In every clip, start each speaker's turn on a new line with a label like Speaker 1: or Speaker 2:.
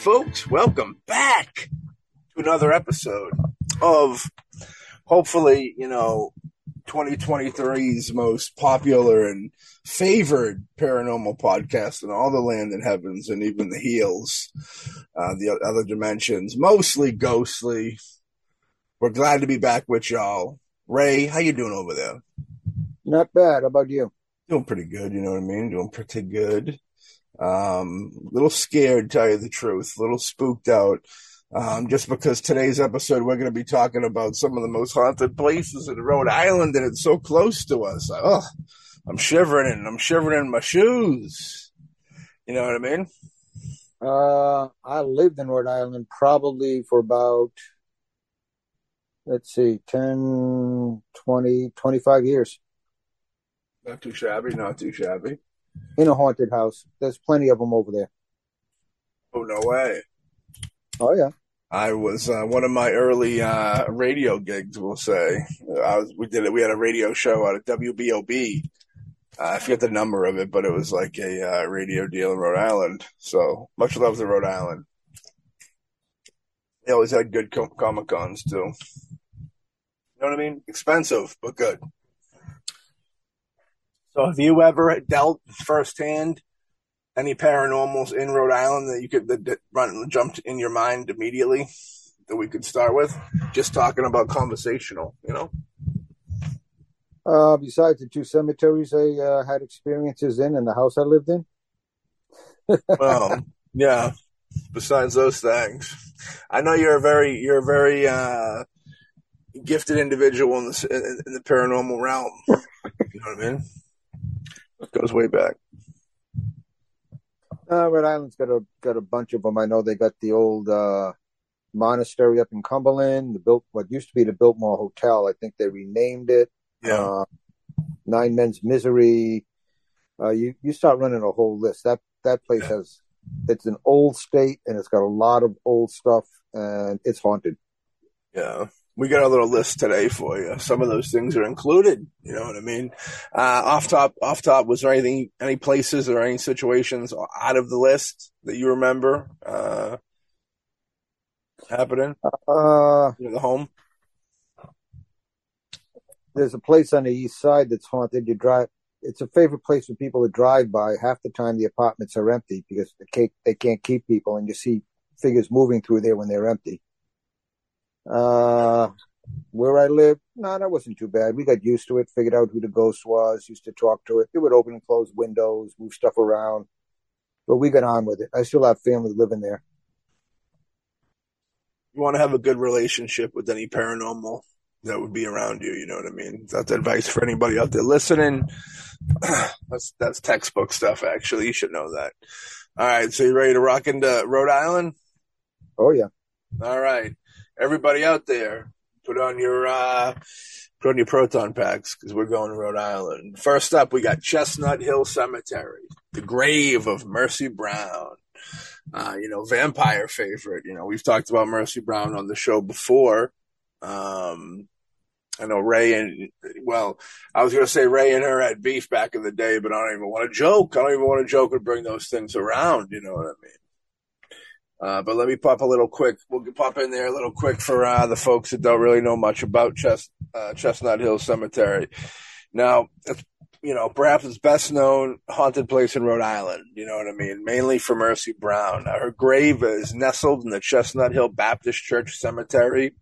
Speaker 1: folks, welcome back to another episode of hopefully, you know, 2023's most popular and favored paranormal podcast in all the land and heavens and even the heels, uh, the other dimensions, mostly ghostly. We're glad to be back with y'all. Ray, how you doing over there?
Speaker 2: Not bad. How about you?
Speaker 1: Doing pretty good, you know what I mean? Doing pretty good. Um, a little scared, tell you the truth, a little spooked out. Um, just because today's episode we're going to be talking about some of the most haunted places in Rhode Island, and it's so close to us. Oh, I'm shivering and I'm shivering in my shoes. You know what I mean?
Speaker 2: Uh, I lived in Rhode Island probably for about, let's see, 10, 20, 25 years.
Speaker 1: Not too shabby, not too shabby.
Speaker 2: In a haunted house. There's plenty of them over there.
Speaker 1: Oh, no way.
Speaker 2: Oh, yeah.
Speaker 1: I was uh, one of my early uh, radio gigs. We'll say I was. We did it. We had a radio show out at WBOB. Uh, I forget the number of it, but it was like a uh, radio deal in Rhode Island. So much love to Rhode Island. They always had good com- comic cons too. You know what I mean? Expensive, but good. So, have you ever dealt firsthand any paranormals in Rhode Island that you could that, that run jumped in your mind immediately that we could start with? Just talking about conversational, you know.
Speaker 2: Uh, besides the two cemeteries I uh, had experiences in and the house I lived in.
Speaker 1: well, yeah. Besides those things, I know you're a very you're a very uh, gifted individual in the in, in the paranormal realm. You know what I mean? It goes way back.
Speaker 2: Uh, Rhode Island's got a got a bunch of them. I know they got the old uh, monastery up in Cumberland, the built what used to be the Biltmore Hotel. I think they renamed it.
Speaker 1: Yeah.
Speaker 2: Uh, Nine Men's Misery. Uh, you you start running a whole list. That that place
Speaker 1: Yeah.
Speaker 2: has it's an old state and it's got a lot of old stuff and it's haunted.
Speaker 1: Yeah. We got a little list today for you. Some of those things are included. You know what I mean? Uh, off top, off top, was there anything, any places or any situations out of the list that you remember, uh, happening?
Speaker 2: Uh,
Speaker 1: the home?
Speaker 2: there's a place on the east side that's haunted. You drive. It's a favorite place for people to drive by. Half the time the apartments are empty because they can't, they can't keep people, and you see figures moving through there when they're empty. Uh, where I live, no, that wasn't too bad. We got used to it, figured out who the ghost was, used to talk to it. It would open and close windows, move stuff around, but we got on with it. I still have family living there.
Speaker 1: You want to have a good relationship with any paranormal that would be around you. You know what I mean? That's advice for anybody out there listening. that's, that's textbook stuff, actually. You should know that. All right. So you ready to rock into Rhode Island?
Speaker 2: Oh yeah.
Speaker 1: All right, everybody out there, put on your uh, put on your proton packs because we're going to Rhode Island. First up, we got Chestnut Hill Cemetery, the grave of Mercy Brown. Uh, you know, vampire favorite. You know, we've talked about Mercy Brown on the show before. Um, I know Ray and well, I was going to say Ray and her had beef back in the day, but I don't even want to joke. I don't even want to joke and bring those things around. You know what I mean? Uh, but let me pop a little quick. We'll pop in there a little quick for uh, the folks that don't really know much about Chest, uh, Chestnut Hill Cemetery. Now, you know, perhaps it's best known haunted place in Rhode Island. You know what I mean? Mainly for Mercy Brown. Now, her grave is nestled in the Chestnut Hill Baptist Church Cemetery.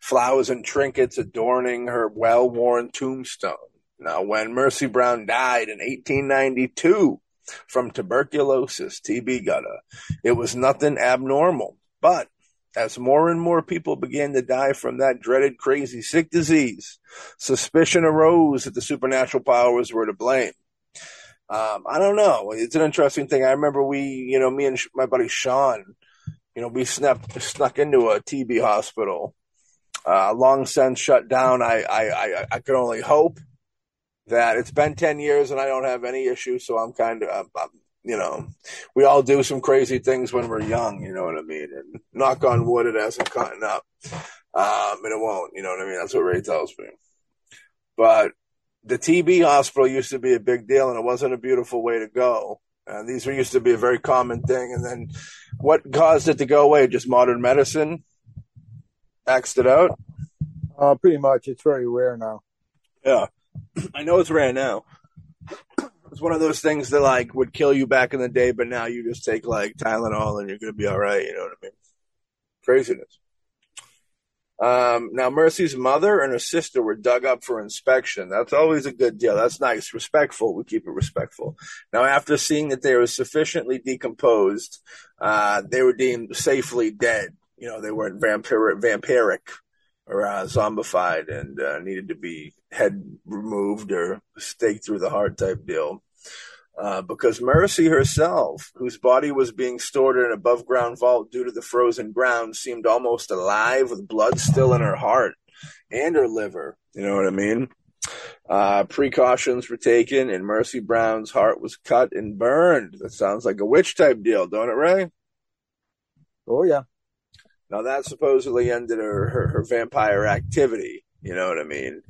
Speaker 1: Flowers and trinkets adorning her well-worn tombstone. Now, when Mercy Brown died in 1892 from tuberculosis, TB gutter, it was nothing abnormal. But as more and more people began to die from that dreaded, crazy, sick disease, suspicion arose that the supernatural powers were to blame. Um, I don't know. It's an interesting thing. I remember we, you know, me and my buddy Sean, you know, we snuck snuck into a TB hospital. Uh, long since shut down. I, I, I, I could only hope that it's been 10 years and I don't have any issues. So I'm kind of, I'm, I'm, you know, we all do some crazy things when we're young, you know what I mean? And knock on wood, it hasn't gotten up. Um, and it won't, you know what I mean? That's what Ray tells me. But the TB hospital used to be a big deal and it wasn't a beautiful way to go. And these were used to be a very common thing, and then what caused it to go away? Just modern medicine axed it out.
Speaker 2: Uh, pretty much. It's very rare now.
Speaker 1: Yeah, I know it's rare now. It's one of those things that like would kill you back in the day, but now you just take like Tylenol and you're gonna be all right. You know what I mean? Craziness. Um, now, Mercy's mother and her sister were dug up for inspection. That's always a good deal. That's nice. Respectful. We keep it respectful. Now, after seeing that they were sufficiently decomposed, uh, they were deemed safely dead. You know, they weren't vampiric, vampiric or uh, zombified and uh, needed to be head removed or staked through the heart type deal uh, because Mercy herself, whose body was being stored in an above ground vault due to the frozen ground, seemed almost alive with blood still in her heart and her liver. You know what I mean? Uh, precautions were taken, and Mercy Brown's heart was cut and burned. That sounds like a witch type deal, don't it, Ray?
Speaker 2: Oh, yeah.
Speaker 1: Now, that supposedly ended her, her, her vampire activity. You know what I mean?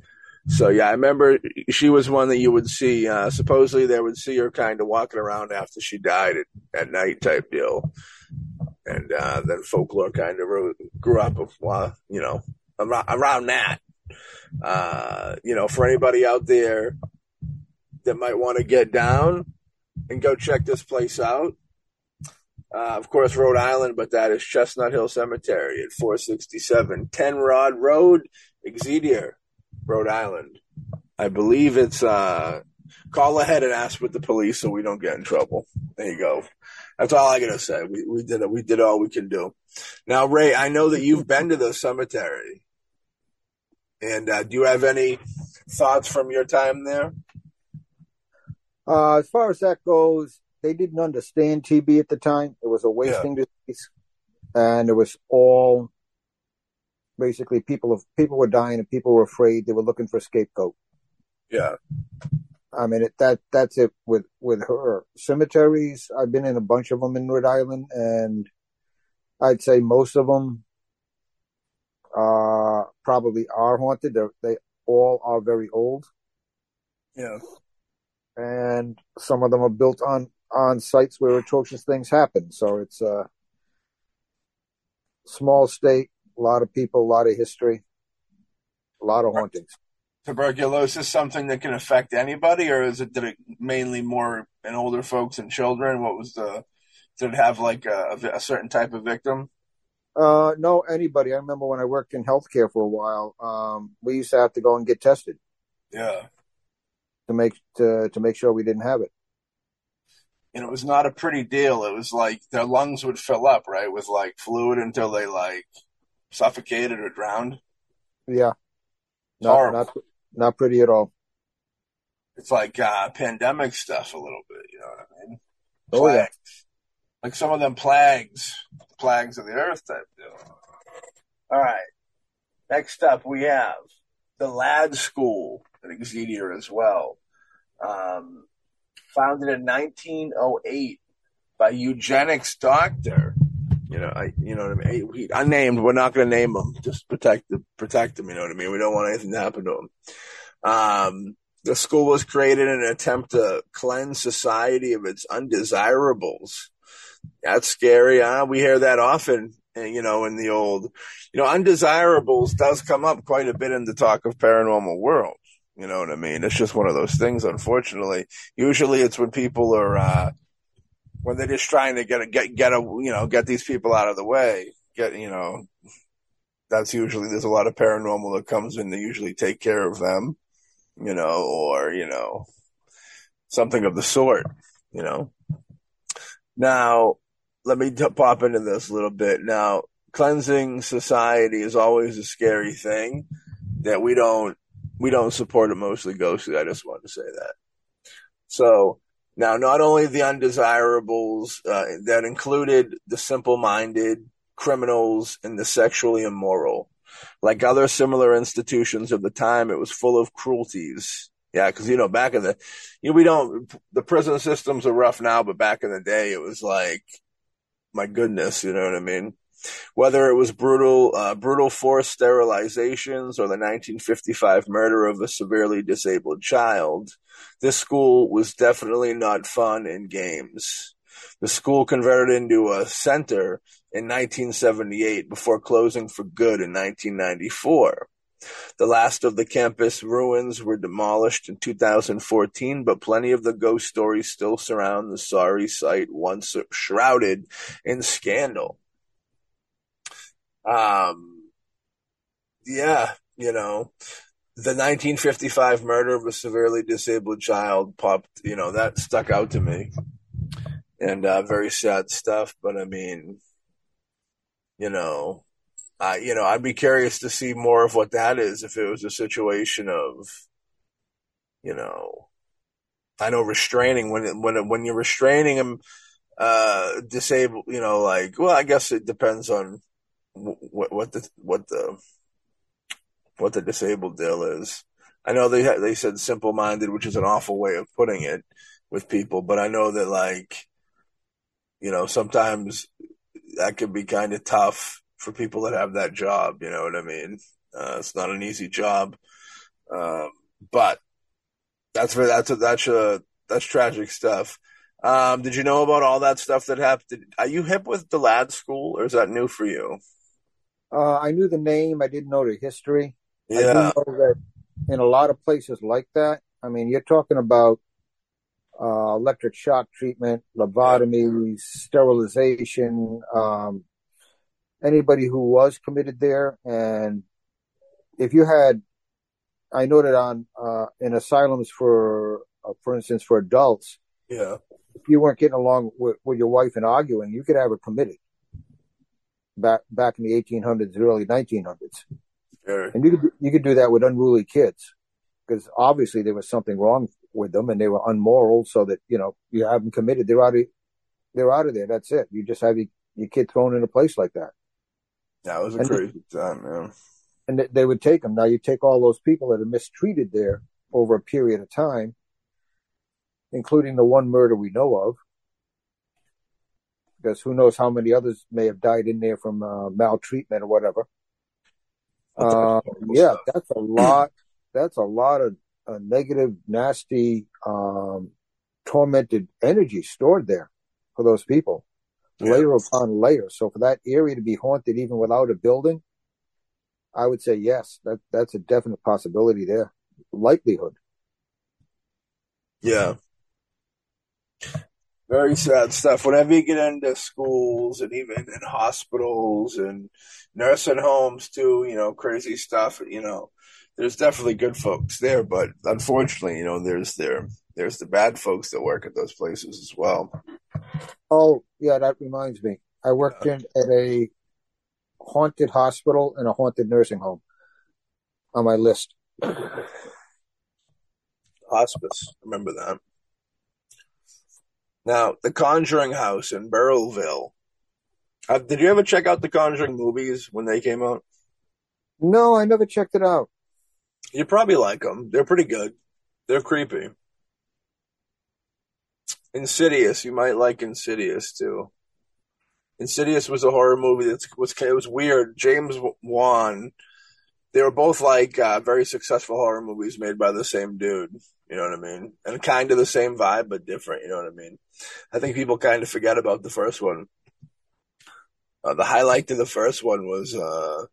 Speaker 1: So yeah, I remember she was one that you would see. Uh, supposedly, they would see her kind of walking around after she died at, at night, type deal. And uh, then folklore kind of grew up of, well, you know, around, around that. Uh, you know, for anybody out there that might want to get down and go check this place out. Uh, of course, Rhode Island, but that is Chestnut Hill Cemetery at 467 Ten Rod Road, Exeter. Rhode Island. I believe it's uh, call ahead and ask with the police so we don't get in trouble. There you go. That's all I gotta say. We we did it. We did all we can do. Now, Ray, I know that you've been to the cemetery, and uh, do you have any thoughts from your time there?
Speaker 2: Uh, as far as that goes, they didn't understand TB at the time. It was a wasting yeah. disease, and it was all basically people of people were dying and people were afraid. They were looking for a scapegoat.
Speaker 1: Yeah.
Speaker 2: I mean, it, that that's it with with her cemeteries. I've been in a bunch of them in Rhode Island, and I'd say most of them uh, probably are haunted. They're, they all are very old.
Speaker 1: Yeah,
Speaker 2: and some of them are built on on sites where atrocious things happen. So it's a small state, a lot of people, a lot of history, a lot of hauntings.
Speaker 1: Tuberculosis something that can affect anybody, or is it did it mainly more in older folks and children? What was the did it have like a, a certain type of victim?
Speaker 2: Uh, no, anybody. I remember when I worked in healthcare for a while. Um, we used to have to go and get tested.
Speaker 1: Yeah.
Speaker 2: To make to to make sure we didn't have it.
Speaker 1: And it was not a pretty deal. It was like their lungs would fill up, right, with like fluid until they like suffocated or drowned.
Speaker 2: Yeah, not not not pretty at all.
Speaker 1: It's like uh, pandemic stuff a little bit. You know what I mean?
Speaker 2: Oh yeah,
Speaker 1: like some of them plagues, plagues of the earth type deal. All right. Next up, we have the Ladd School at Exeter as well. Um, founded in 1908 by eugenics doctor you know, I, you know what I mean. He, unnamed. We're not going to name him. Just protect the protect him. You know what I mean. We don't want anything to happen to him. Um, the school was created in an attempt to cleanse society of its undesirables. That's scary, huh? We hear that often, eh, you know, in the old, you know, undesirables does come up quite a bit in the talk of paranormal world. You know what I mean? It's just one of those things, unfortunately. Usually it's when people are, uh, when they're just trying to get a, get get a you know get these people out of the way. Get you know, that's usually there's a lot of paranormal that comes in. They usually take care of them, you know, or you know, something of the sort. You know. Now, let me t- pop into this a little bit. Now, cleansing society is always a scary thing that we don't we don't support mostly ghostly. I just wanted to say that. So now, not only the undesirables, uh, that included the simple minded, criminals, and the sexually immoral. Like other similar institutions of the time, it was full of cruelties. Yeah, because, you know, back in the, you know, we don't, the prison systems are rough now, but back in the day, it was like, my goodness, you know what I mean? Whether it was brutal, uh, brutal forced sterilizations or the 1955 murder of a severely disabled child, this school was definitely not fun and games. The school converted into a center in 1978 before closing for good in 1994. The last of the campus ruins were demolished in 2014, but plenty of the ghost stories still surround the sorry site once shrouded in scandal. Um, yeah, you know, the 1955 murder of a severely disabled child popped, you know, that stuck out to me. And uh, very sad stuff, but I mean, you know, uh, you know, I'd be curious to see more of what that is if it was a situation of, you know, I know restraining when when when you're restraining them, uh, disabled, you know, like well, I guess it depends on what what the what the what the disabled deal is. I know they they said simple minded, which is an awful way of putting it with people, but I know that like, you know, sometimes that can be kind of tough for people that have that job. You know what I mean? Uh, it's not an easy job, um, but that's for that's a, that's a, that's tragic stuff. Um, did you know about all that stuff that happened? Are you hip with the Ladd school, or is that new for you?
Speaker 2: Uh, I knew the name. I didn't know the history.
Speaker 1: Yeah.
Speaker 2: I do know that in a lot of places like that. I mean, you're talking about uh, electric shock treatment, lobotomies, sterilization, um, anybody who was committed there. And if you had, I know that on uh, in asylums for, uh, for instance, for adults,
Speaker 1: yeah,
Speaker 2: if you weren't getting along with, with your wife and arguing, you could have her committed. Back back in the 1800s, early 1900s,
Speaker 1: sure.
Speaker 2: and you could you could do that with unruly kids, because obviously there was something wrong with them and they were unmoral. So that you know you have them committed, they're out of they're out of there. That's it. You just have your, your kid thrown in a place like that.
Speaker 1: That was a
Speaker 2: And-
Speaker 1: crazy time, man.
Speaker 2: and they would take them. Now you take all those people that are mistreated there over a period of time, including the one murder we know of, because who knows how many others may have died in there from uh, maltreatment or whatever. Uh, yeah, that's a lot. That's a lot of uh, negative, nasty, um, tormented energy stored there for those people,
Speaker 1: Yeah.
Speaker 2: layer upon layer. So for that area to be haunted, even without a building, I would say yes. That that's a definite possibility there. Likelihood.
Speaker 1: Yeah. Very sad stuff. Whenever you get into schools and even in hospitals and nursing homes too, you know, crazy stuff, you know, there's definitely good folks there, but unfortunately, you know, there's there there's the bad folks that work at those places as well.
Speaker 2: Oh yeah, that reminds me. I worked in at a haunted hospital and a haunted nursing home on my list.
Speaker 1: Hospice, remember that. Now, the Conjuring House in Burrillville. Uh, did you ever check out the Conjuring movies when they came out?
Speaker 2: No, I never checked it out.
Speaker 1: You probably like them. They're pretty good. They're creepy. Insidious, you might like Insidious too. Insidious was a horror movie that was it was weird. James Wan, they were both like uh, very successful horror movies made by the same dude. You know what I mean? And kind of the same vibe, but different. You know what I mean? I think people kind of forget about the first one. Uh, the highlight to the first one was uh,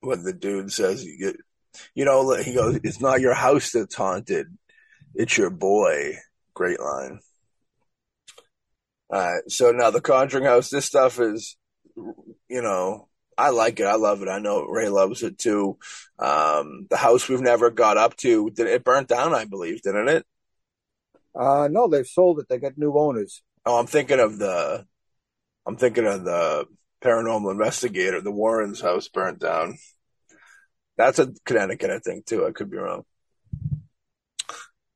Speaker 1: when the dude says, "You get." You know, he goes, "It's not your house that's haunted; it's your boy." Great line. All right, so now the Conjuring House. This stuff is, you know, I like it. I love it. I know Ray loves it too. Um, the house we've never got up to, did it burnt down? I believe, didn't it?
Speaker 2: Uh, no, they've sold it. They got new owners.
Speaker 1: Oh, I'm thinking of the, I'm thinking of the paranormal investigator. The Warrens' house burnt down. That's a Connecticut, I think, too. I could be wrong.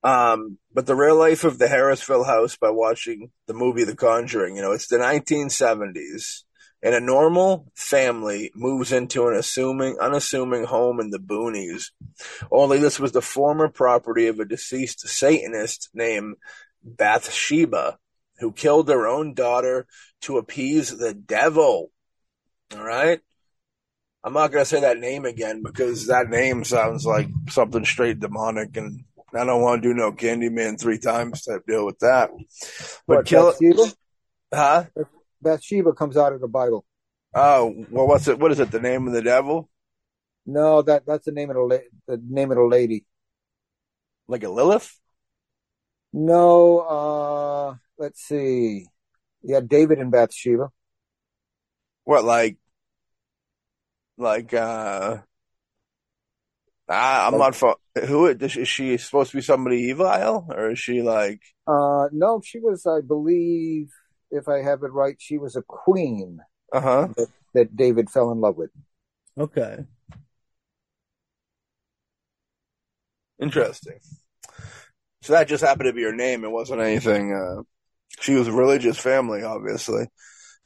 Speaker 1: Um, but the real life of the Harrisville house by watching the movie The Conjuring, you know, it's the 1970s. And a normal family moves into an assuming, unassuming home in the boonies. Only this was the former property of a deceased Satanist named Bathsheba, who killed her own daughter to appease the devil. All right. I'm not gonna say that name again because that name sounds like something straight demonic, and I don't want to do no Candyman three times type deal with that. But
Speaker 2: What,
Speaker 1: kill,
Speaker 2: Bathsheba?
Speaker 1: huh?
Speaker 2: Bathsheba comes out of the Bible.
Speaker 1: Oh, well, what's it? What is it? The name of the devil?
Speaker 2: No, that that's the name of the la- the name of the lady.
Speaker 1: Like a Lilith?
Speaker 2: No, uh, let's see. Yeah, David and Bathsheba.
Speaker 1: What like? Like uh. I, I'm not. Fo- who is is she supposed to be? Somebody evil, or is she like?
Speaker 2: Uh, no, she was, I believe, if I have it right, she was a queen
Speaker 1: Uh huh.
Speaker 2: that David fell in love with.
Speaker 1: Okay. Interesting. So that just happened to be her name. It wasn't anything. Uh, she was a religious family, obviously,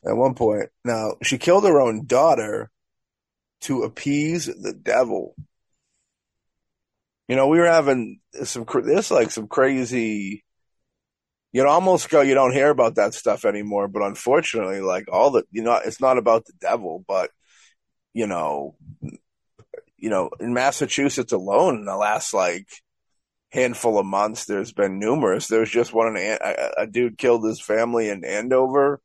Speaker 1: at one point. Now, she killed her own daughter to appease the devil. You know, we were having some, cr- this like some crazy, you almost go, you don't hear about that stuff anymore. But unfortunately, like all the, you know, it's not about the devil, but, you know, you know, in Massachusetts alone, in the last like handful of months, there's been numerous. There's just one, An- a, a dude killed his family in Andover.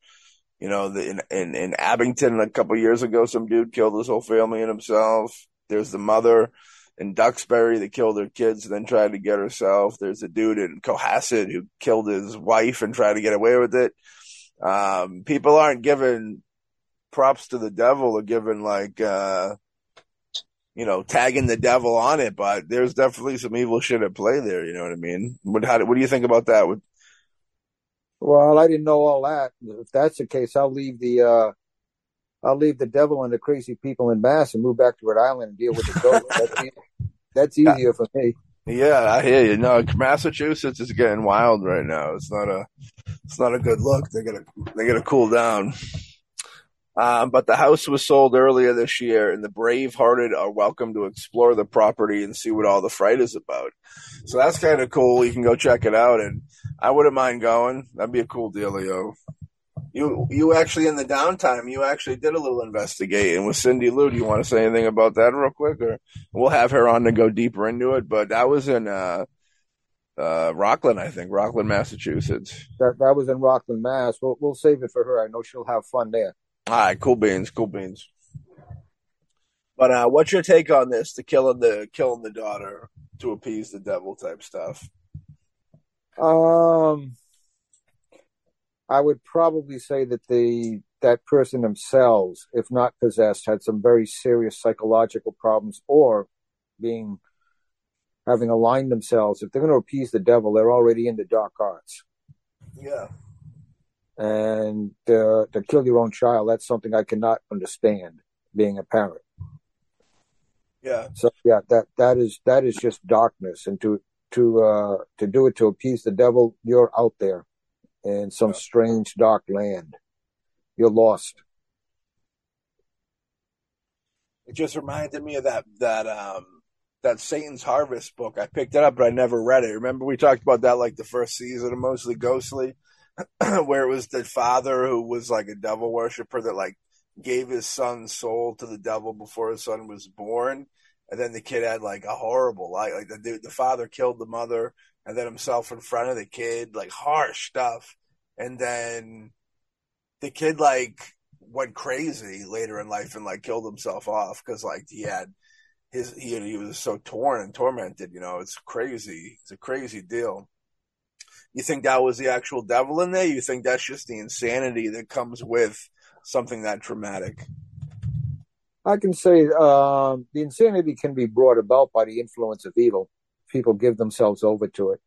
Speaker 1: You know, the, in, in in Abington a couple years ago, some dude killed his whole family and himself. There's the mother in Duxbury that killed her kids and then tried to get herself. There's a dude in Cohasset who killed his wife and tried to get away with it. Um, people aren't giving props to the devil or giving like, uh, you know, tagging the devil on it, but there's definitely some evil shit at play there. You know what I mean? What, how, what do you think about that?
Speaker 2: Well, I didn't know all that. If that's the case, I'll leave the uh, I'll leave the devil and the crazy people in Mass and move back to Rhode Island and deal with the ghost. that's, that's easier for me.
Speaker 1: yeah, I hear you. No, Massachusetts is getting wild right now. It's not a, it's not a good look. They're gonna, they're gonna cool down. Um, but the house was sold earlier this year, and the brave-hearted are welcome to explore the property and see what all the fright is about. So that's kind of cool. You can go check it out, and I wouldn't mind going. That'd be a cool deal, dealio. You, you actually in the downtime, you actually did a little investigating with Cindy Lou. Do you want to say anything about that real quick, or we'll have her on to go deeper into it? But that was in uh, uh, Rockland, I think, Rockland, Massachusetts.
Speaker 2: That that was in Rockland, Mass. We'll we'll save it for her. I know she'll have fun there.
Speaker 1: All right, cool beans, cool beans. But uh, what's your take on this? The killing the killing the daughter to appease the devil type stuff.
Speaker 2: Um, I would probably say that the that person themselves, if not possessed, had some very serious psychological problems, or being having aligned themselves. If they're going to appease the devil, they're already in the dark arts.
Speaker 1: Yeah,
Speaker 2: and uh, to kill your own child that's something i cannot understand being a parent.
Speaker 1: Yeah,
Speaker 2: so yeah that that is that is just darkness. And to to uh to do it to appease the devil you're out there in some strange dark land you're lost
Speaker 1: it just reminded me of that that um that Satan's Harvest book. I picked it up, but I never read it. Remember we talked about that like the first season of Mostly Ghostly, where it was the father who was like a devil worshiper that like gave his son's soul to the devil before his son was born. And then the kid had like a horrible life. Like the dude, the father killed the mother and then himself in front of the kid, like harsh stuff. And then the kid like went crazy later in life and like killed himself off because like he had his he he was so torn and tormented. You know, it's crazy. It's a crazy deal. You think that was the actual devil in there? You think that's just the insanity that comes with something that traumatic?
Speaker 2: I can say um the insanity can be brought about by the influence of evil people give themselves over to it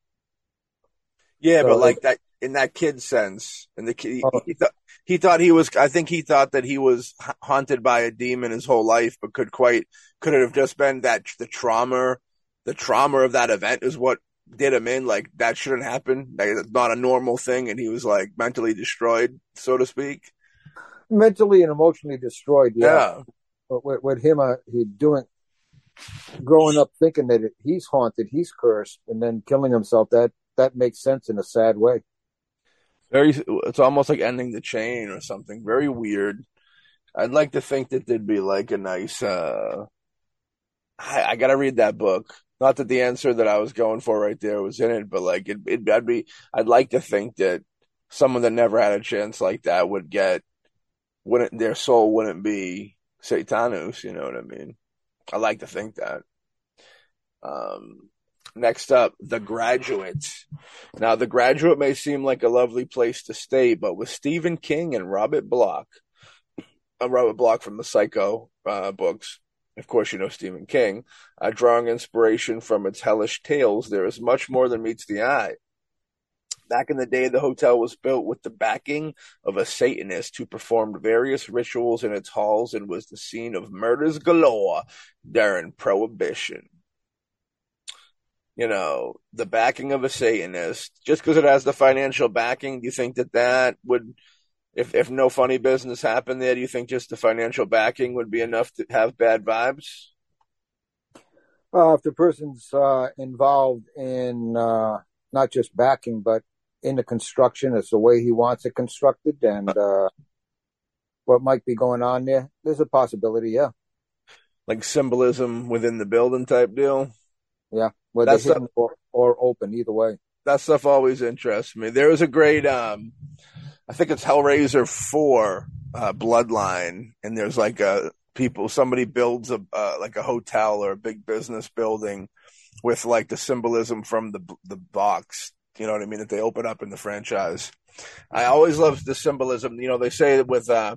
Speaker 1: Yeah,
Speaker 2: So
Speaker 1: but like that in that kid sense, and the kid,
Speaker 2: Oh.
Speaker 1: he, thought he thought he was. I think he thought that he was haunted by a demon his whole life, but could quite could it have just been that the trauma, the trauma of that event is what did him in. Like that shouldn't happen. Like, it's not a normal thing, and he was like mentally destroyed, so to speak.
Speaker 2: mentally and emotionally destroyed yeah,
Speaker 1: Yeah,
Speaker 2: with, with him, uh, he doing, growing up thinking that he's haunted, he's cursed, and then killing himself. That that makes sense in a sad way.
Speaker 1: very. It's almost like ending the chain or something. Very weird. I'd like to think that there'd be like a nice. uh I, I got to read that book. Not that the answer that I was going for right there was in it, but like it, it, I'd be, I'd like to think that someone that never had a chance like that would get, wouldn't their soul wouldn't be Satanus. You know what I mean? I like to think that. Um, next up, The Graduate. Now, The Graduate may seem like a lovely place to stay, but with Stephen King and Robert Bloch, uh, Robert Bloch from the Psycho uh, books, of course, you know Stephen King, uh, drawing inspiration from its hellish tales, there is much more than meets the eye. Back in the day, the hotel was built with the backing of a Satanist who performed various rituals in its halls and was the scene of murders galore during Prohibition. You know, the backing of a Satanist, just because it has the financial backing, do you think that that would, if if no funny business happened there, do you think just the financial backing would be enough to have bad vibes?
Speaker 2: Uh, if the person's uh, involved in uh, not just backing, but in the construction, it's the way he wants it constructed, and uh, what might be going on there, there's a possibility, yeah.
Speaker 1: Like symbolism within the building type deal?
Speaker 2: Yeah, whether or, or open, either way.
Speaker 1: that stuff always interests me. There was a great, um, I think it's Hellraiser four, uh, Bloodline, and there's like a people. Somebody builds a uh, like a hotel or a big business building with like the symbolism from the the box. You know what I mean? That they open up in the franchise. I always love the symbolism. You know, they say that with uh,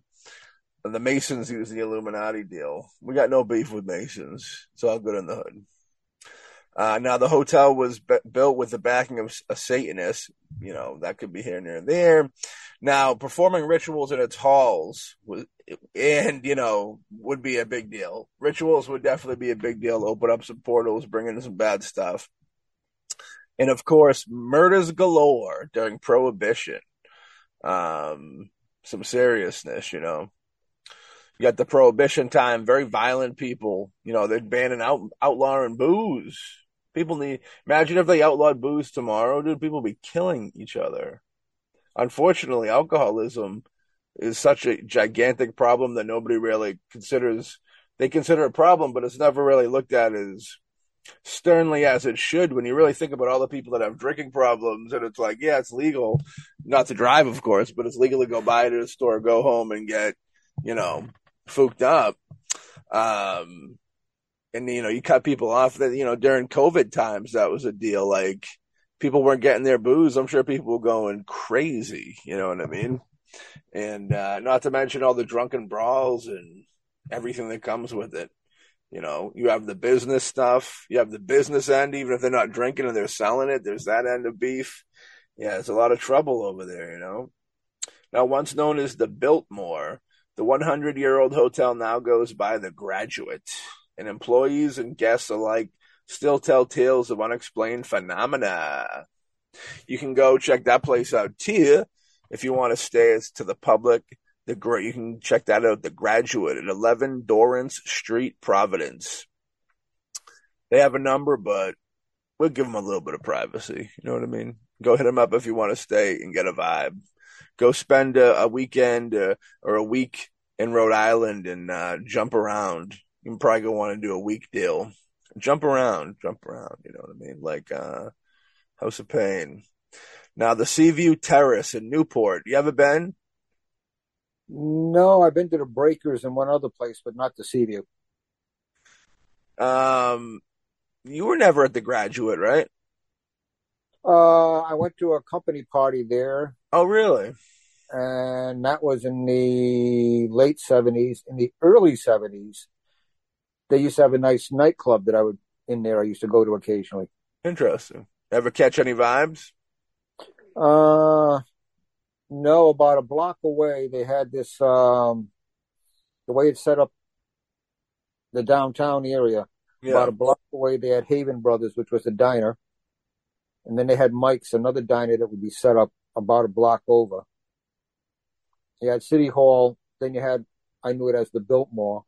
Speaker 1: the Masons use the Illuminati deal. We got no beef with Masons. It's all good in the hood. Uh, now the hotel was b- built with the backing of a Satanist. You know that could be here and there and there. Now performing rituals in its halls was, and you know, would be a big deal. Rituals would definitely be a big deal. Open up some portals, bring in some bad stuff, and of course, murders galore during Prohibition. Um, some seriousness, you know. You got the Prohibition time, very violent people. You know, they're banning out outlawing booze. People need imagine if they outlawed booze tomorrow, dude. People be killing each other. Unfortunately, alcoholism is such a gigantic problem that nobody really considers. They consider a problem, but it's never really looked at as sternly as it should. When you really think about all the people that have drinking problems, and it's like, yeah, it's legal not to drive, of course, but it's legal to go buy to the store, go home, and get, you know, fooked up. Um, and you know, you cut people off. That you know, during COVID times, that was a deal. Like people weren't getting their booze. I'm sure people were going crazy. You know what I mean? And uh, not to mention all the drunken brawls and everything that comes with it. You know, you have the business stuff. You have the business end, even if they're not drinking and they're selling it. There's that end of beef. Yeah, it's a lot of trouble over there. You know. Now, once known as the Biltmore, the 100 year old hotel now goes by the Graduate, and employees and guests alike still tell tales of unexplained phenomena. You can go check that place out too if you want to stay as to the public. The great you can check that out. The Graduate at 11 Dorrance Street, Providence. They have a number, but we'll give them a little bit of privacy. You know what I mean? Go hit them up if you want to stay and get a vibe go spend a, a weekend uh, or a week in Rhode Island and uh, jump around. You can probably go want to do a week deal. Jump around, jump around. You know what I mean? Like uh, House of Pain. Now the Seaview Terrace in Newport. You ever been?
Speaker 2: No, I've been to the Breakers and one other place, but not the Seaview.
Speaker 1: Um, you were never at the Graduate, right?
Speaker 2: Uh, I went to a company party there,
Speaker 1: Oh, really?
Speaker 2: and that was in the late seventies. In the early seventies, they used to have a nice nightclub that I would in there. I used to go to occasionally.
Speaker 1: Interesting. Ever catch any vibes?
Speaker 2: Uh, no, about a block away, they had this. Um, the way it's set up, the downtown area.
Speaker 1: Yeah.
Speaker 2: About a block away, they had Haven Brothers, which was a diner, and then they had Mike's, another diner that would be set up about a block over. You had City Hall, then you had, I knew it as the Biltmore.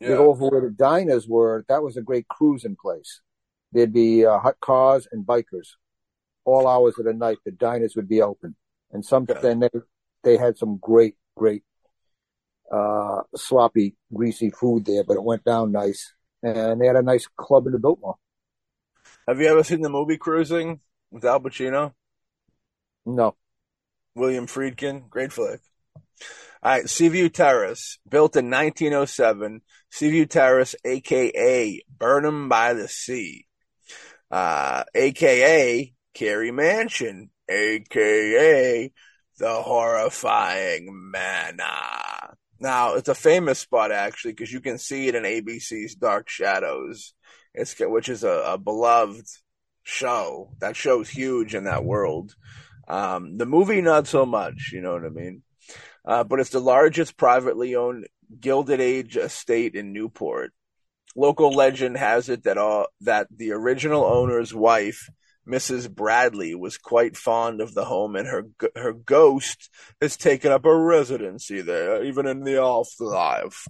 Speaker 1: Yeah.
Speaker 2: Then over where the diners were, that was a great cruising place. There'd be uh, hot cars and bikers. All hours of the night, the diners would be open, and some
Speaker 1: Okay.
Speaker 2: then they they had some great, great uh, sloppy, greasy food there, but it went down nice. And they had a nice club in the Biltmore.
Speaker 1: Have you ever seen the movie Cruising with Al Pacino?
Speaker 2: No.
Speaker 1: William Friedkin, great flick. All right, Seaview Terrace, built in 1907. Seaview Terrace, aka Burnham by the Sea, uh, aka Carey Mansion, aka the horrifying manor. Now, it's a famous spot actually because you can see it in ABC's Dark Shadows. It's which is a, a beloved show. That show's huge in that world. Um, the movie, not so much. You know what I mean? Uh, but it's the largest privately owned Gilded Age estate in Newport. Local legend has it that all that the original owner's wife Mrs. Bradley was quite fond of the home, and her her ghost has taken up a residency there, even in the afterlife.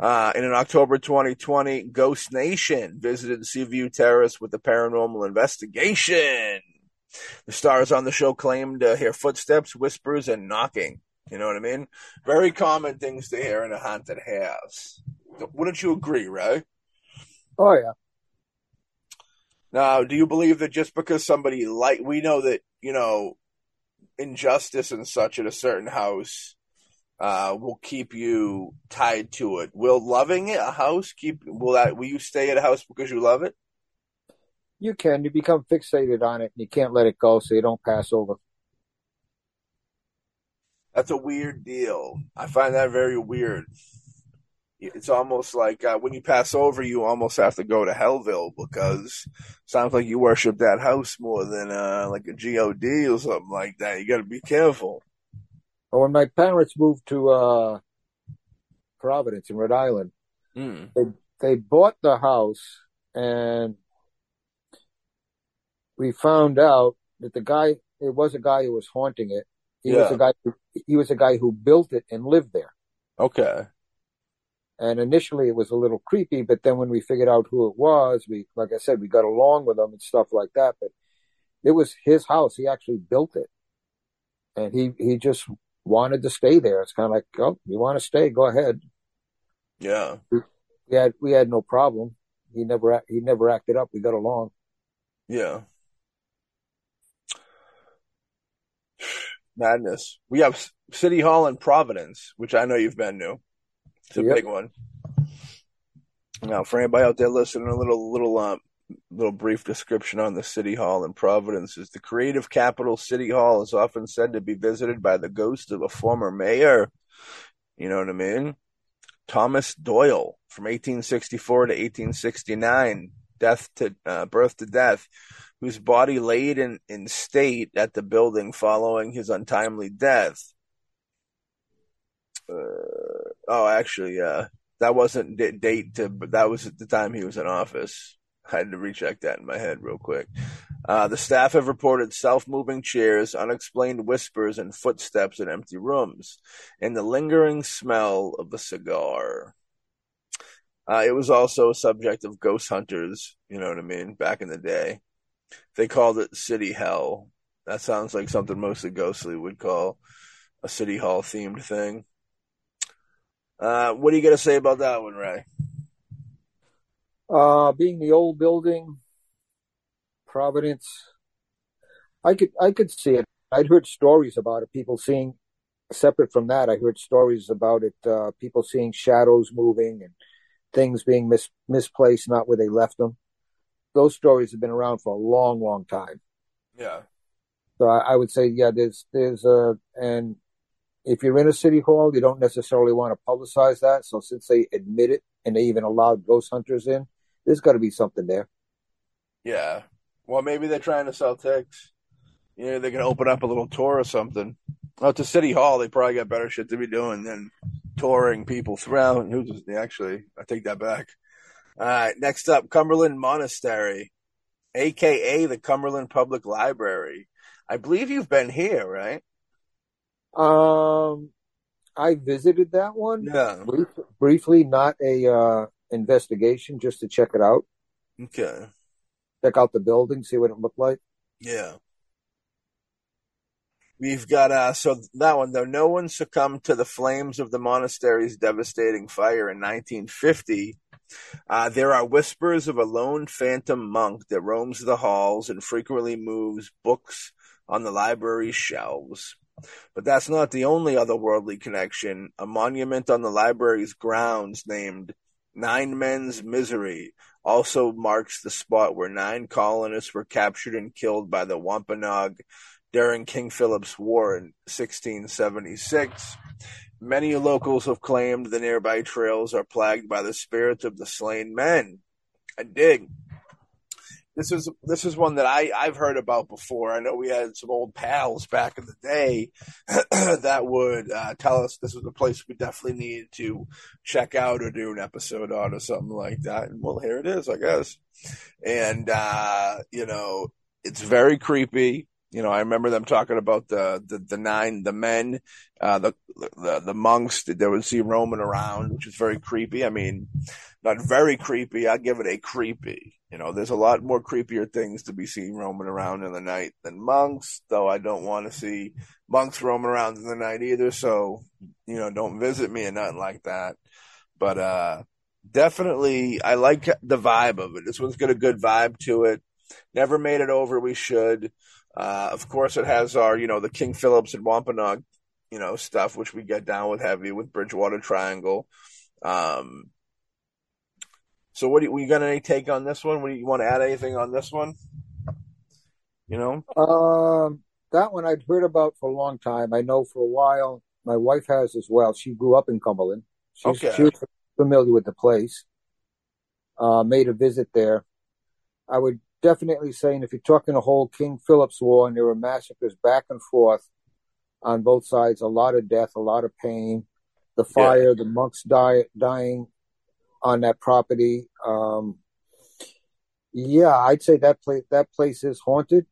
Speaker 1: Uh, in October 2020, Ghost Nation visited Seaview Terrace with a paranormal investigation. The stars on the show claimed to hear footsteps, whispers, and knocking. You know what I mean? Very common things to hear in a haunted house. Wouldn't you agree, right?
Speaker 2: Oh yeah.
Speaker 1: Now, do you believe that just because somebody like we know that you know injustice and such at a certain house uh, will keep you tied to it? Will loving it a house keep? Will that? Will you stay at a house because you love it?
Speaker 2: You can. You become fixated on it, and you can't let it go, so you don't pass over.
Speaker 1: That's a weird deal. I find that very weird it's almost like uh, when you pass over, you almost have to go to Hellville because sounds like you worship that house more than uh, like a god or something like that. You got to be careful.
Speaker 2: Well, when my parents moved to uh, Providence in Rhode Island,
Speaker 1: mm.
Speaker 2: they they bought the house, and we found out that the guy it was a guy who was haunting it. He yeah. was a guy. Who, he was a guy who built it and lived there.
Speaker 1: Okay.
Speaker 2: And initially it was a little creepy, but then when we figured out who it was, we, like I said, we got along with them and stuff like that. But it was his house. He actually built it. And he, he just wanted to stay there. It's kind of like, oh, you want to stay? Go ahead.
Speaker 1: Yeah.
Speaker 2: We, we had, we had no problem. He never, he never acted up. We got along.
Speaker 1: Yeah. Madness. We have City Hall in Providence, which I know you've been to. It's a yep. big one. Now, for anybody out there listening, a little little um, little brief description on the City Hall in Providence is the creative capital. City Hall is often said to be visited by the ghost of a former mayor. You know what I mean? Thomas Doyle from 1864 to 1869, death to uh, birth to death, whose body laid in, in state at the building following his untimely death. Uh, oh, actually, yeah, that wasn't d- date to, but that was at the time he was in office. I had to recheck that in my head real quick. Uh, the staff have reported self-moving chairs, unexplained whispers, and footsteps in empty rooms, and the lingering smell of a cigar. Uh, it was also a subject of ghost hunters, you know what I mean, back in the day. They called it City Hell. That sounds like something mostly ghostly would call a City Hall themed thing. Uh, what are you going to say about that one, Ray?
Speaker 2: Uh, being the old building, Providence, I could I could see it. I'd heard stories about it. People seeing separate from that. I heard stories about it. Uh, people seeing shadows moving and things being mis- misplaced, not where they left them. Those stories have been around for a long, long time.
Speaker 1: Yeah.
Speaker 2: So I, I would say, yeah, there's there's a and if you're in a city hall, you don't necessarily want to publicize that. So since they admit it and they even allowed ghost hunters in, there's got to be something there.
Speaker 1: Yeah. Well, maybe they're trying to sell tickets. You know, they can open up a little tour or something. Well, it's a city hall. They probably got better shit to be doing than touring people throughout. Who's actually? I take that back. All right. Next up, Cumberland Monastery, aka the Cumberland Public Library. I believe you've been here, right?
Speaker 2: Um, I visited that one.
Speaker 1: Yeah.
Speaker 2: Brief, briefly, not a uh, investigation, just to check it out.
Speaker 1: Okay.
Speaker 2: Check out the building, see what it looked like.
Speaker 1: Yeah. We've got uh so that one though no one succumbed to the flames of the monastery's devastating fire in 1950. Uh, there are whispers of a lone phantom monk that roams the halls and frequently moves books on the library shelves. But that's not the only otherworldly connection. A monument on the library's grounds named Nine Men's Misery also marks the spot where nine colonists were captured and killed by the Wampanoag during King Philip's War in 1676. Many locals have claimed the nearby trails are plagued by the spirits of the slain men. I dig. This is this is one that I I've heard about before. I know we had some old pals back in the day that would uh, tell us this was a place we definitely needed to check out or do an episode on or something like that. And well, here it is, I guess. And uh, you know, it's very creepy. You know, I remember them talking about the the, the nine, the men, uh, the, the the monks that they would see roaming around, which is very creepy. I mean, not very creepy. I give it a creepy. You know, there's a lot more creepier things to be seen roaming around in the night than monks. Though I don't want to see monks roaming around in the night either. So, you know, don't visit me and nothing like that. But uh definitely, I like the vibe of it. This one's got a good vibe to it. Never made it over. We should. Uh, of course, it has our, you know, the King Philip's and Wampanoag, you know, stuff, which we get down with heavy with Bridgewater Triangle. Um, so, what do you, you got any take on this one? What do you, you want to add anything on this one? You know,
Speaker 2: um, that one I'd heard about for a long time. I know for a while. My wife has as well. She grew up in Cumberland. She's,
Speaker 1: Okay.
Speaker 2: she was familiar with the place. Uh, made a visit there. I would definitely say, and if you're talking the whole King Philip's War, and there were massacres back and forth on both sides, a lot of death, a lot of pain, the fire, the monks die, dying on that property. Um, yeah, I'd say that place that place is haunted.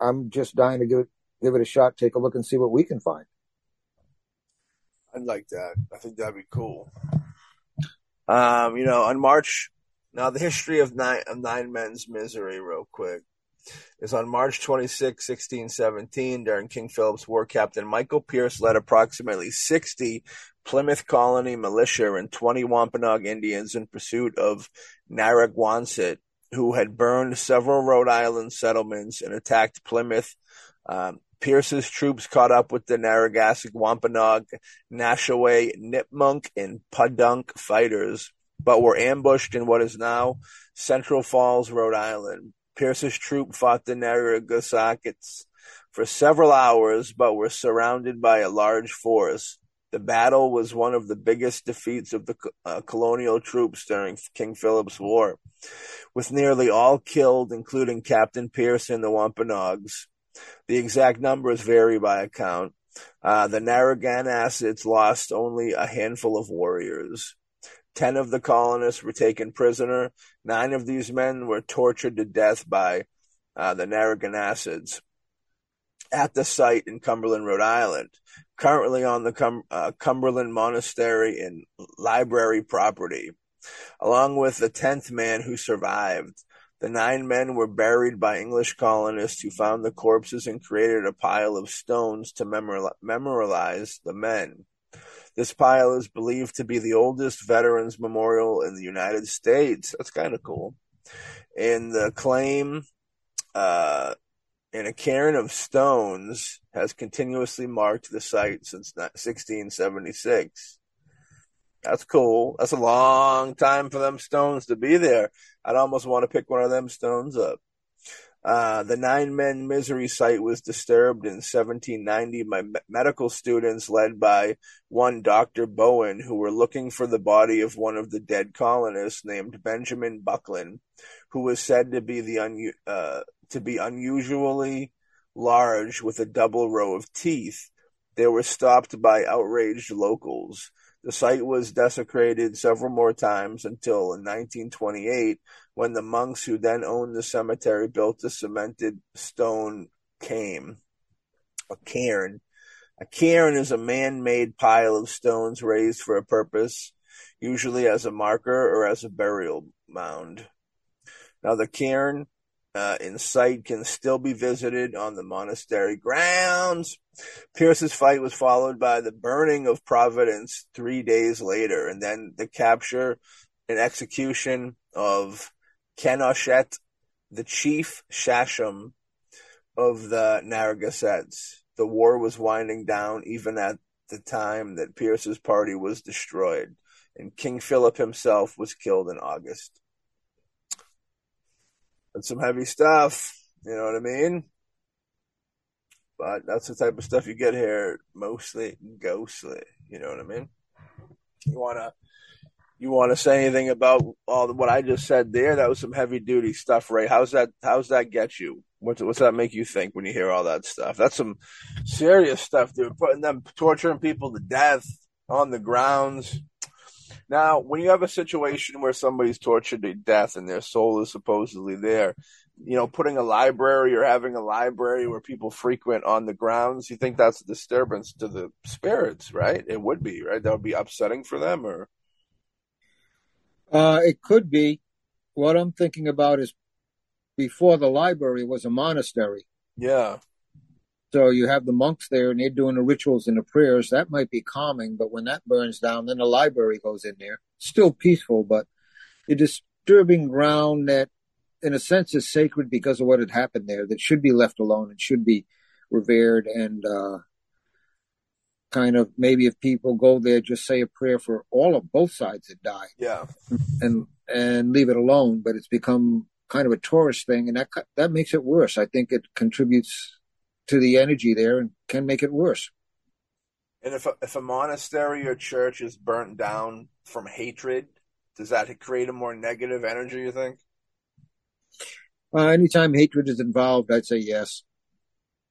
Speaker 2: I'm just dying to give it give it a shot, take a look, and see what we can find.
Speaker 1: I'd like that. I think that'd be cool. Um, you know, on March, now the history of nine, of nine men's misery, real quick, is on March 26, 1617, during King Philip's War, Captain Michael Pierce led approximately 60 Plymouth Colony militia and 20 Wampanoag Indians in pursuit of Narragansett, who had burned several Rhode Island settlements and attacked Plymouth. Um, Pierce's troops caught up with the Narragansett, Wampanoag, Nashaway, Nipmuck, and Podunk fighters, but were ambushed in what is now Central Falls, Rhode Island. Pierce's troop fought the Narragansetts for several hours, but were surrounded by a large force. The battle was one of the biggest defeats of the uh, colonial troops during King Philip's War, with nearly all killed, including Captain Pierce and the Wampanoags. The exact numbers vary by account. Uh, the Narragansetts lost only a handful of warriors. Ten of the colonists were taken prisoner. Nine of these men were tortured to death by uh, the Narragansetts at the site in Cumberland, Rhode Island, currently on the Cum- uh, Cumberland Monastery and Library property. Along with the tenth man who survived, the nine men were buried by English colonists who found the corpses and created a pile of stones to memorialize the men. This pile is believed to be the oldest veterans memorial in the United States. That's kind of cool. And the claim, uh, and a cairn of stones has continuously marked the site since 1676. That's cool. That's a long time for them stones to be there. I'd almost want to pick one of them stones up. Uh, the Nine Men Misery site was disturbed in 1790 by me- medical students led by one Dr. Bowen, who were looking for the body of one of the dead colonists named Benjamin Buckland, who was said to be the un- uh, to be unusually large with a double row of teeth. They were stopped by outraged locals. The site was desecrated several more times until in 1928 when the monks who then owned the cemetery built a cemented stone cairn. A cairn. A cairn is a man-made pile of stones raised for a purpose, usually as a marker or as a burial mound. Now the cairn uh, in sight can still be visited on the monastery grounds. Pierce's fight was followed by the burning of Providence three days later, and then the capture and execution of Canonchet, the chief sachem of the Narragansetts. The war was winding down even at the time that Pierce's party was destroyed, and King Philip himself was killed in August. That's some heavy stuff, you know what I mean? But that's the type of stuff you get here, mostly ghostly, you know what I mean? You wanna you want to say anything about all the, what I just said there? That was some heavy duty stuff, Ray. How's that? How's that get you? What's what's that make you think when you hear all that stuff? That's some serious stuff, dude. Putting them torturing people to death on the grounds. Now, when you have a situation where somebody's tortured to death and their soul is supposedly there, you know, putting a library or having a library where people frequent on the grounds, you think that's a disturbance to the spirits, right? It would be, right? That would be upsetting for them, or
Speaker 2: uh, it could be. What I'm thinking about is before the library was a monastery.
Speaker 1: Yeah.
Speaker 2: So you have the monks there and they're doing the rituals and the prayers. That might be calming, but when that burns down, then the library goes in there. Still peaceful, but a disturbing ground that, in a sense, is sacred because of what had happened there. That should be left alone and should be revered and uh, kind of maybe if people go there, just say a prayer for all of both sides that died.
Speaker 1: Yeah.
Speaker 2: And and leave it alone. But it's become kind of a tourist thing, and that that makes it worse. I think it contributes to the energy there and can make it worse.
Speaker 1: And if a, if a monastery or church is burnt down from hatred, does that create a more negative energy? You think?
Speaker 2: Uh, anytime hatred is involved, I'd say yes.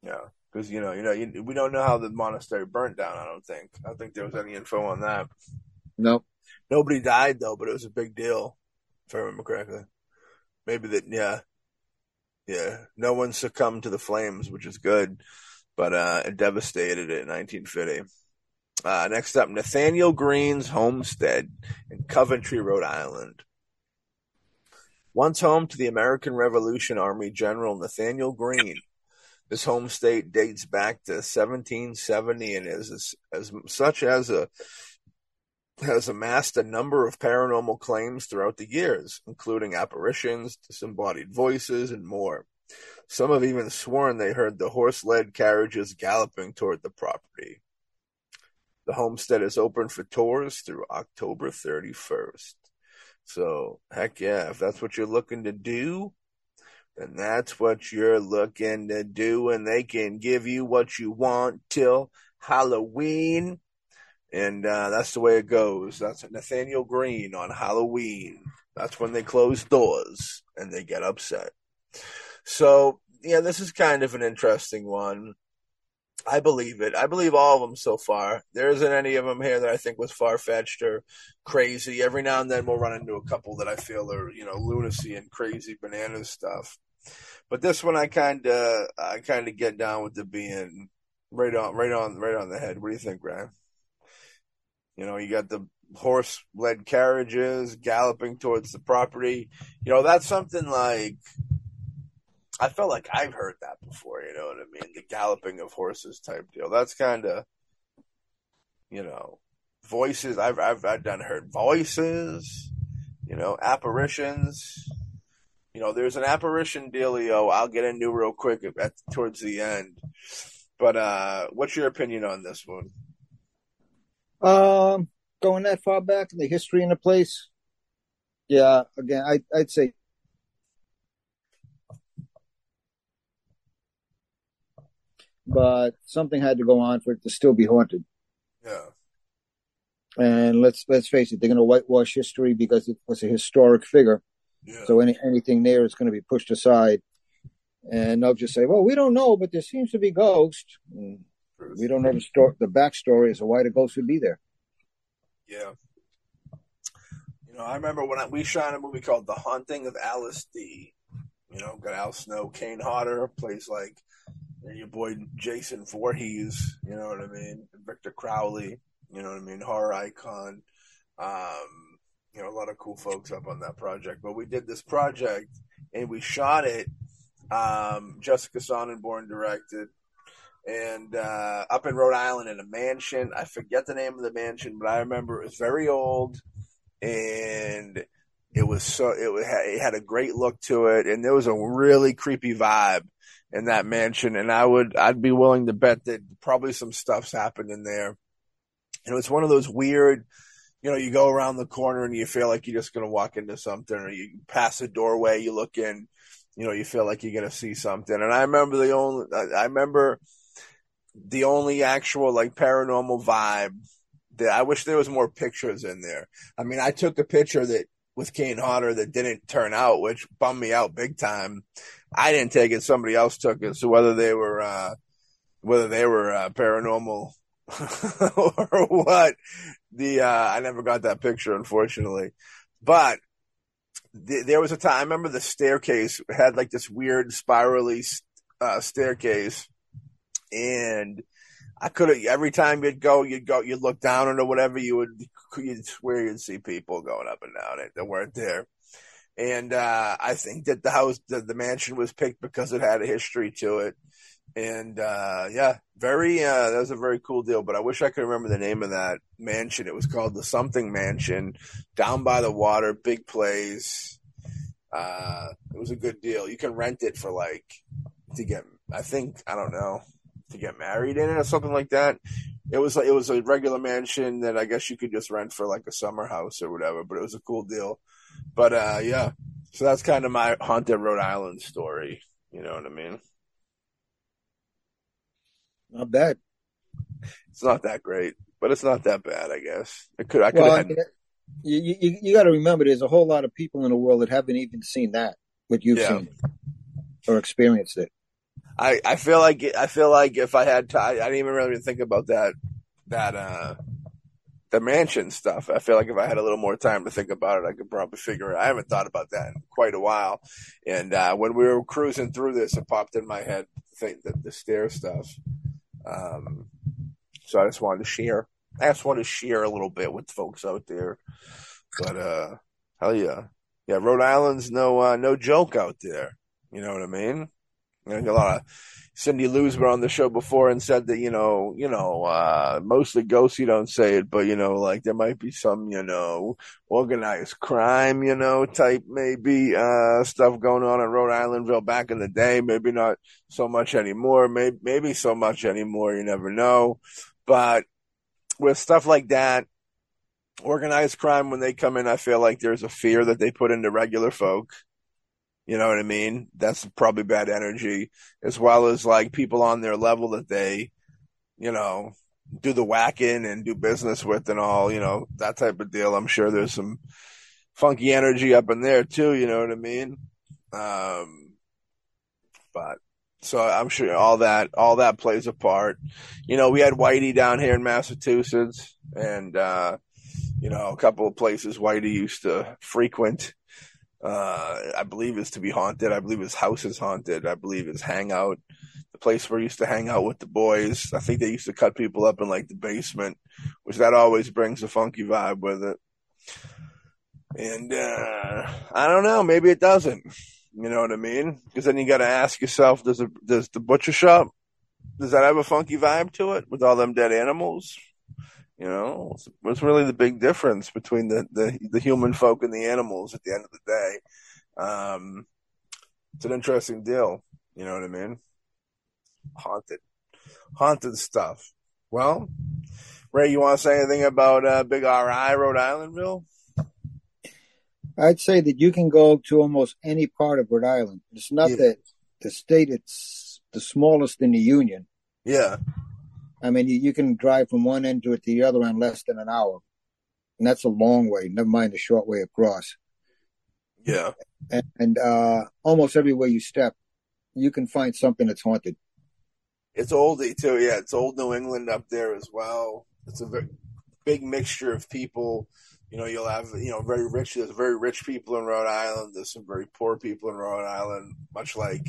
Speaker 1: Yeah because you know, you know, you, we don't know how the monastery burnt down. I don't think. I don't think there was any info on that.
Speaker 2: No,
Speaker 1: nobody died though, but it was a big deal, if I remember correctly. Maybe that, yeah, yeah. No one succumbed to the flames, which is good, but uh, it devastated it in 1950. Uh, next up, Nathaniel Greene's homestead in Coventry, Rhode Island. Once home to the American Revolution Army General Nathaniel Greene, this home state dates back to 1770 and is as, as such as a has amassed a number of paranormal claims throughout the years, including apparitions, disembodied voices, and more. Some have even sworn they heard the horse-led carriages galloping toward the property. The homestead is open for tours through October 31st. So, heck yeah, if that's what you're looking to do, and that's what you're looking to do, and they can give you what you want till Halloween. And uh, that's the way it goes. That's Nathaniel Greene on Halloween. That's when they close doors and they get upset. So, yeah, this is kind of an interesting one. I believe it. I believe all of them so far. There isn't any of them here that I think was far fetched or crazy. Every now and then we'll run into a couple that I feel are, you know, lunacy and crazy bananas stuff. But this one, I kind of, I kind of get down with the being right on, right on, right on the head. What do you think, Ryan? You know, you got the horse-led carriages galloping towards the property. You know, that's something like I felt like I've heard that before. You know what I mean? The galloping of horses type deal. That's kind of, you know, voices. I've I've I've done heard voices. You know, apparitions you know, there's an apparition dealio I'll get into real quick at, towards the end. But uh, what's your opinion on this one?
Speaker 2: Um, going that far back in the history in the place, yeah. Again, I, I'd say but something had to go on for it to still be haunted.
Speaker 1: Yeah.
Speaker 2: And let's let's face it, they're going to whitewash history because it was a historic figure. Yeah. So any anything there is going to be pushed aside, and they'll just say, "Well, we don't know, but there seems to be ghosts." And we don't know the story, the backstory as to why the ghost would be there.
Speaker 1: Yeah. You know, I remember when I, we shot a movie called The Haunting of Alice D. You know, got Al Snow, Kane Hodder plays like your boy Jason Voorhees. You know what I mean? Victor Crowley. You know what I mean? Horror icon. Um, you know, a lot of cool folks up on that project. But we did this project and we shot it Um, Jessica Sonneborn directed, and uh, up in Rhode Island in a mansion. I forget the name of the mansion, but I remember it was very old, and it was so it it had a great look to it, and there was a really creepy vibe in that mansion. And I would I'd be willing to bet that probably some stuff's happened in there. And it was one of those weird you know, you go around the corner and you feel like you're just to walk into something, or you pass a doorway, you look in, you know, you feel like you're to see something. And I remember the only, I remember the only actual like paranormal vibe that I wish there was more pictures in there. I mean, I took a picture that with Kane Hodder that didn't turn out, which bummed me out big time. I didn't take it; somebody else took it. So whether they were, uh, whether they were uh, paranormal or what, the uh, I never got that picture, unfortunately. But the, there was a time I remember the staircase had like this weird spirally uh, staircase, and I could have every time you'd go, you'd go, you'd look down or whatever, you would you'd swear you'd see people going up and down it that weren't there. And uh, I think that the house, the, the mansion was picked because it had a history to it and uh, yeah, very uh, that was a very cool deal. But I wish I could remember the name of that mansion. It was called the something mansion, down by the water, big place. Uh, it was a good deal. You can rent it for like to get. I think I don't know to get married in it or something like that. It was like it was a regular mansion that I guess you could just rent for like a summer house or whatever. But it was a cool deal. But uh, yeah, so that's kind of my haunted Rhode Island story. You know what I mean?
Speaker 2: Not bad.
Speaker 1: It's not that great, but it's not that bad, I guess. It could. I could.
Speaker 2: Well,
Speaker 1: had...
Speaker 2: you you, you got to remember, there's a whole lot of people in the world that haven't even seen that what you've yeah. seen or experienced it.
Speaker 1: I, I feel like I feel like if I had time, I didn't even really think about that that uh the mansion stuff. I feel like if I had a little more time to think about it, I could probably figure it. I haven't thought about that in quite a while. And uh, when we were cruising through this, it popped in my head think that the stair stuff. Um, so I just wanted to share. I just wanted to share a little bit with folks out there. But uh, hell yeah, yeah. Rhode Island's no uh, no joke out there. You know what I mean? A lot of Cindy Lou's been on the show before and said that you know, you know, uh, mostly ghosts. You don't say it, but you know, like there might be some, you know, organized crime, you know, type maybe uh, stuff going on in Rhode Islandville back in the day. Maybe not so much anymore. Maybe maybe so much anymore. You never know. But with stuff like that, organized crime when they come in, I feel like there's a fear that they put into regular folk you know what I mean? That's probably bad energy, as well as like people on their level that they, you know, do the whacking and do business with and all, you know, that type of deal. I'm sure there's some funky energy up in there too, you know what I mean? Um, but so I'm sure all that, all that plays a part. You know, we had Whitey down here in Massachusetts and, uh, you know, a couple of places Whitey used to frequent uh, I believe is to be haunted. I believe his house is haunted. I believe his hangout, the place where he used to hang out with the boys. I think they used to cut people up in like the basement, which that always brings a funky vibe with it. And uh, I don't know, maybe it doesn't. You know what I mean? Because then you got to ask yourself: Does does the butcher shop does that have a funky vibe to it with all them dead animals? You know, what's really the big difference between the, the, the human folk and the animals at the end of the day? Um, it's an interesting deal. You know what I mean? Haunted, haunted stuff. Well, Ray, you want to say anything about uh, Big RI, Rhode Islandville?
Speaker 2: I'd say that you can go to almost any part of Rhode Island. It's not yeah. that the state; it's the smallest in the union.
Speaker 1: Yeah.
Speaker 2: I mean, you, you can drive from one end to the other in less than an hour, and that's a long way. Never mind the short way across.
Speaker 1: Yeah,
Speaker 2: and, and uh, almost everywhere you step, you can find something that's haunted.
Speaker 1: It's oldie too. Yeah, it's old New England up there as well. It's a very big mixture of people. You know, you'll have you know very rich. There's very rich people in Rhode Island. There's some very poor people in Rhode Island, much like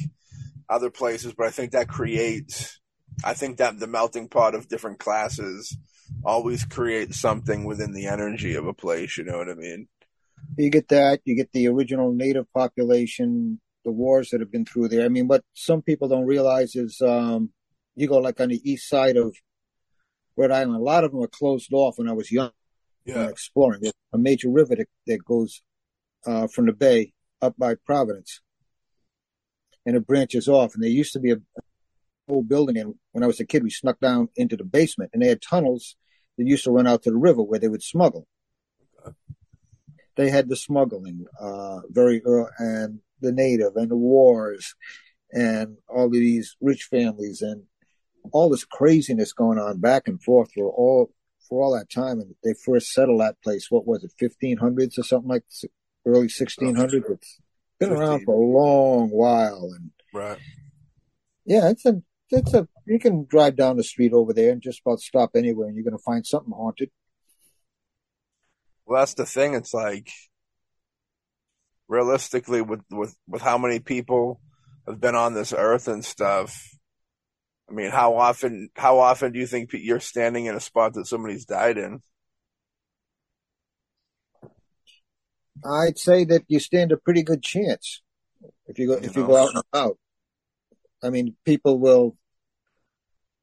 Speaker 1: other places. But I think that creates I think that the melting pot of different classes always creates something within the energy of a place. You know what I mean?
Speaker 2: You get that. You get the original native population. the wars that have been through there. I mean, what some people don't realize is um, you go like on the east side of Rhode Island. A lot of them were closed off when I was young
Speaker 1: Yeah.
Speaker 2: exploring. There's a major river that, that goes uh, from the bay up by Providence, and it branches off. And there used to be a old building, and when I was a kid, we snuck down into the basement, and they had tunnels that used to run out to the river where they would smuggle. They had the smuggling uh, very early, and the native, and the wars, and all of these rich families, and all this craziness going on back and forth for all for all that time. And they first settled that place. What was it, fifteen hundreds or something like early sixteen hundreds? It's been around for a long while, and
Speaker 1: Right.
Speaker 2: yeah, it's a it's a you can drive down the street over there and just about stop anywhere, and you're going to find something haunted.
Speaker 1: Well, that's the thing. It's like realistically, with with with how many people have been on this earth and stuff. I mean, how often how often do you think you're standing in a spot that somebody's died in?
Speaker 2: I'd say that you stand a pretty good chance if you go if you
Speaker 1: You
Speaker 2: go out and about. I mean, people will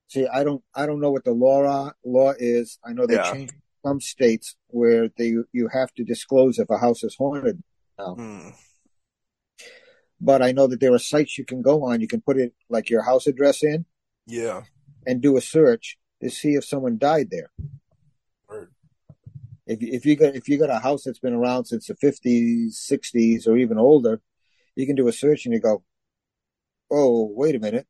Speaker 2: see. I don't I don't know what the law are, law is. I know they
Speaker 1: Yeah.
Speaker 2: changed some states where they you have to disclose if a house is haunted.
Speaker 1: Hmm.
Speaker 2: But I know that there are sites you can go on. You can put it like your house address in
Speaker 1: Yeah.
Speaker 2: and do a search to see if someone died there.
Speaker 1: Word.
Speaker 2: If you- if you got if you got a house that's been around since the fifties, sixties, or even older, you can do a search and you go, "Oh, wait a minute!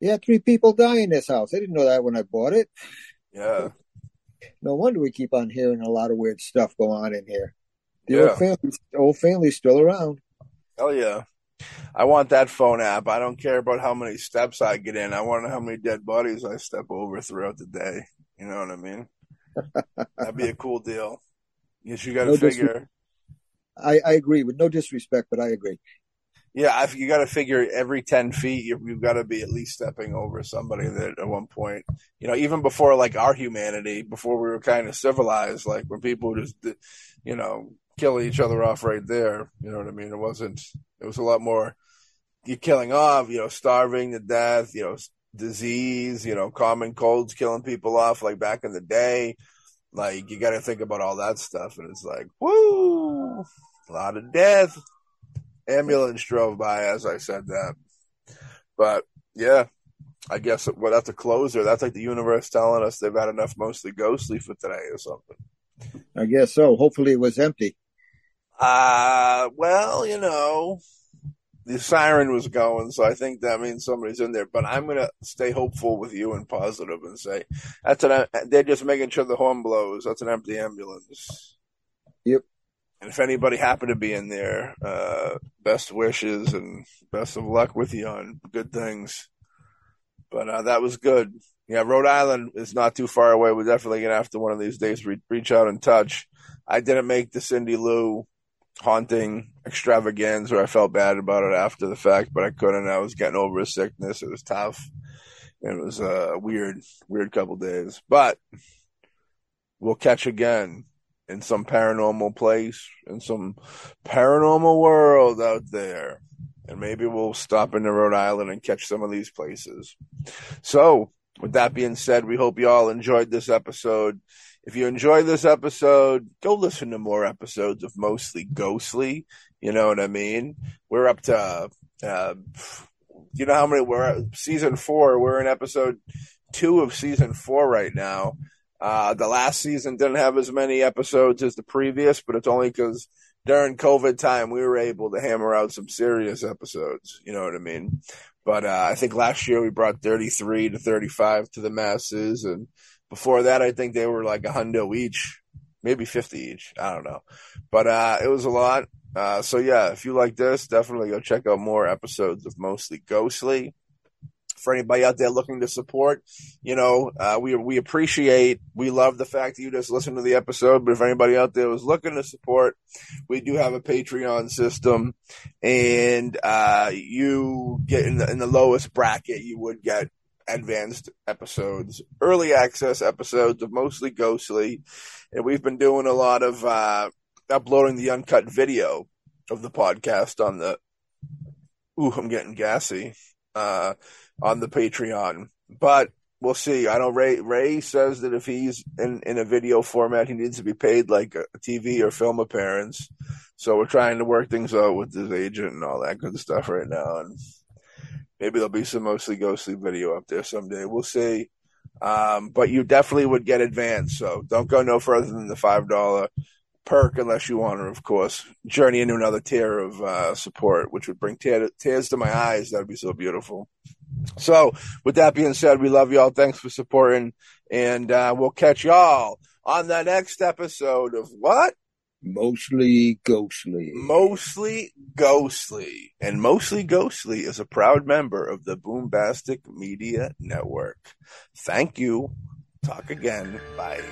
Speaker 2: Yeah, three people die in this house. I didn't know that when I bought it.
Speaker 1: Yeah.
Speaker 2: No wonder we keep on hearing a lot of weird stuff go on in here. The
Speaker 1: Yeah.
Speaker 2: old family, old family's still around.
Speaker 1: Hell yeah. I want that phone app. I don't care about how many steps I get in. I want to know how many dead bodies I step over throughout the day. You know what I mean? That'd be a cool deal. Yes, you got to
Speaker 2: No
Speaker 1: figure.
Speaker 2: I, I agree with no disrespect, but I agree.
Speaker 1: Yeah, I, you got to figure every ten feet you, you've got to be at least stepping over somebody that at one point, you know, even before like our humanity, before we were kind of civilized, like when people just, you know, kill each other off right there. You know what I mean? It wasn't. It was a lot more. You're killing off, you know, starving to death, you know, disease, you know, common colds killing people off like back in the day. Like you got to think about all that stuff, and it's like, woo, a lot of death ambulance drove by as I said that. But yeah, I guess we'll have to close there. That's like the universe telling us they've had enough mostly ghostly for today or something.
Speaker 2: I guess so. Hopefully, it was empty.
Speaker 1: Uh, well, you know, the siren was going, so I think that means somebody's in there. But I'm gonna stay hopeful with you and positive and say that's an. They're just making sure the horn blows. That's an empty ambulance.
Speaker 2: Yep.
Speaker 1: And if anybody happened to be in there, uh, best wishes and best of luck with you on good things. But uh, that was good. Yeah, Rhode Island is not too far away. We're definitely gonna have to one of these days re- reach out and touch. I didn't make the Cindy Lou haunting extravaganza. I felt bad about it after the fact, but I couldn't. I was getting over a sickness. It was tough. It was a weird, weird couple days. But we'll catch again in some paranormal place, in some paranormal world out there. And maybe we'll stop into Rhode Island and catch some of these places. So, with that being said, we hope you all enjoyed this episode. If you enjoyed this episode, go listen to more episodes of Mostly Ghostly. You know what I mean? We're up to, uh, you know how many we're? Season four. We're in episode two of season four right now. Uh, the last season didn't have as many episodes as the previous, but it's only because during COVID time we were able to hammer out some serious episodes. You know what I mean? But uh, I think last year we brought 33 to 35 to the masses, and before that I think they were like a hundo each, maybe 50 each. I don't know, but uh, it was a lot. Uh, so yeah, if you like this, definitely go check out more episodes of Mostly Ghostly for anybody out there looking to support, you know, uh, we we appreciate, we love the fact that you just listen to the episode. But if anybody out there was looking to support, we do have a Patreon system, and uh, you get in the in the lowest bracket, you would get advanced episodes, early access episodes of mostly ghostly, and we've been doing a lot of uh, uploading the uncut video of the podcast on the. Ooh, I'm getting gassy. Uh, on the Patreon, but we'll see. I know Ray Ray says that if he's in in a video format, he needs to be paid like a TV or film appearance. So we're trying to work things out with his agent and all that good stuff right now, and maybe there'll be some mostly ghostly video up there someday. We'll see. Um, but you definitely would get advance, so don't go no further than the five dollar perk unless you want to, of course, journey into another tier of uh, support, which would bring tear, tears to my eyes. That'd be so beautiful. So, with that being said, we love y'all. Thanks for supporting, and uh, we'll catch y'all on the next episode of what?
Speaker 2: Mostly ghostly.
Speaker 1: Mostly Ghostly. And Mostly Ghostly is a proud member of the Boombastic Media Network. Thank you. Talk again. Bye.